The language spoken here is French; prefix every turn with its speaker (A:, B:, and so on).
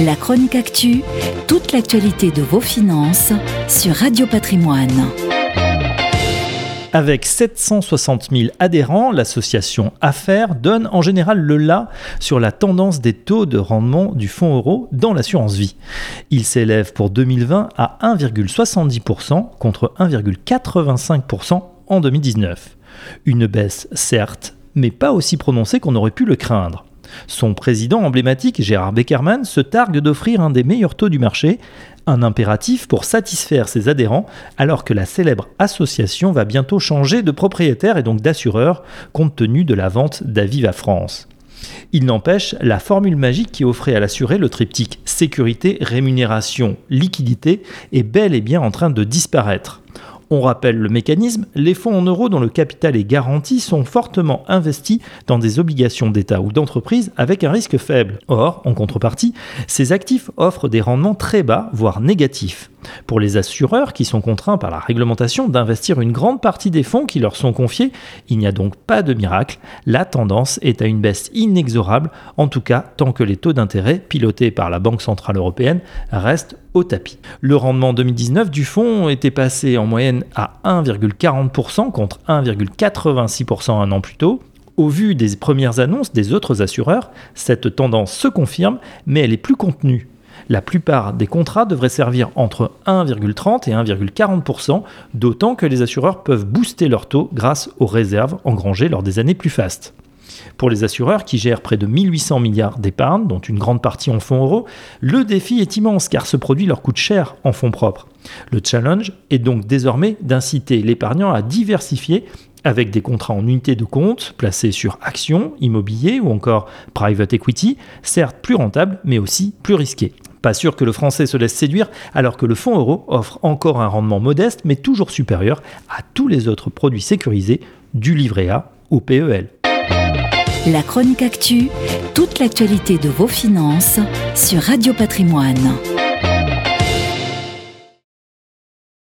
A: La chronique actu, toute l'actualité de vos finances sur Radio Patrimoine.
B: Avec 760 000 adhérents, l'association Affaires donne en général le là sur la tendance des taux de rendement du fonds euro dans l'assurance vie. Il s'élève pour 2020 à 1,70% contre 1,85% en 2019. Une baisse certes, mais pas aussi prononcée qu'on aurait pu le craindre. Son président emblématique, Gérard Beckerman, se targue d'offrir un des meilleurs taux du marché, un impératif pour satisfaire ses adhérents, alors que la célèbre association va bientôt changer de propriétaire et donc d'assureur, compte tenu de la vente d'Aviva France. Il n'empêche, la formule magique qui offrait à l'assuré le triptyque sécurité, rémunération, liquidité est bel et bien en train de disparaître. On rappelle le mécanisme, les fonds en euros dont le capital est garanti sont fortement investis dans des obligations d'État ou d'entreprise avec un risque faible. Or, en contrepartie, ces actifs offrent des rendements très bas, voire négatifs. Pour les assureurs qui sont contraints par la réglementation d'investir une grande partie des fonds qui leur sont confiés, il n'y a donc pas de miracle, la tendance est à une baisse inexorable, en tout cas tant que les taux d'intérêt pilotés par la Banque Centrale Européenne restent au tapis. Le rendement 2019 du fonds était passé en moyenne à 1,40% contre 1,86% un an plus tôt. Au vu des premières annonces des autres assureurs, cette tendance se confirme, mais elle est plus contenue. La plupart des contrats devraient servir entre 1,30 et 1,40%, d'autant que les assureurs peuvent booster leur taux grâce aux réserves engrangées lors des années plus fastes. Pour les assureurs qui gèrent près de 1800 milliards d'épargne, dont une grande partie en fonds euros, le défi est immense car ce produit leur coûte cher en fonds propres. Le challenge est donc désormais d'inciter l'épargnant à diversifier avec des contrats en unité de compte placés sur actions, immobilier ou encore private equity, certes plus rentables mais aussi plus risqués. Pas sûr que le français se laisse séduire alors que le fonds euro offre encore un rendement modeste mais toujours supérieur à tous les autres produits sécurisés du livret A au PEL.
A: La chronique actu, toute l'actualité de vos finances sur Radio Patrimoine.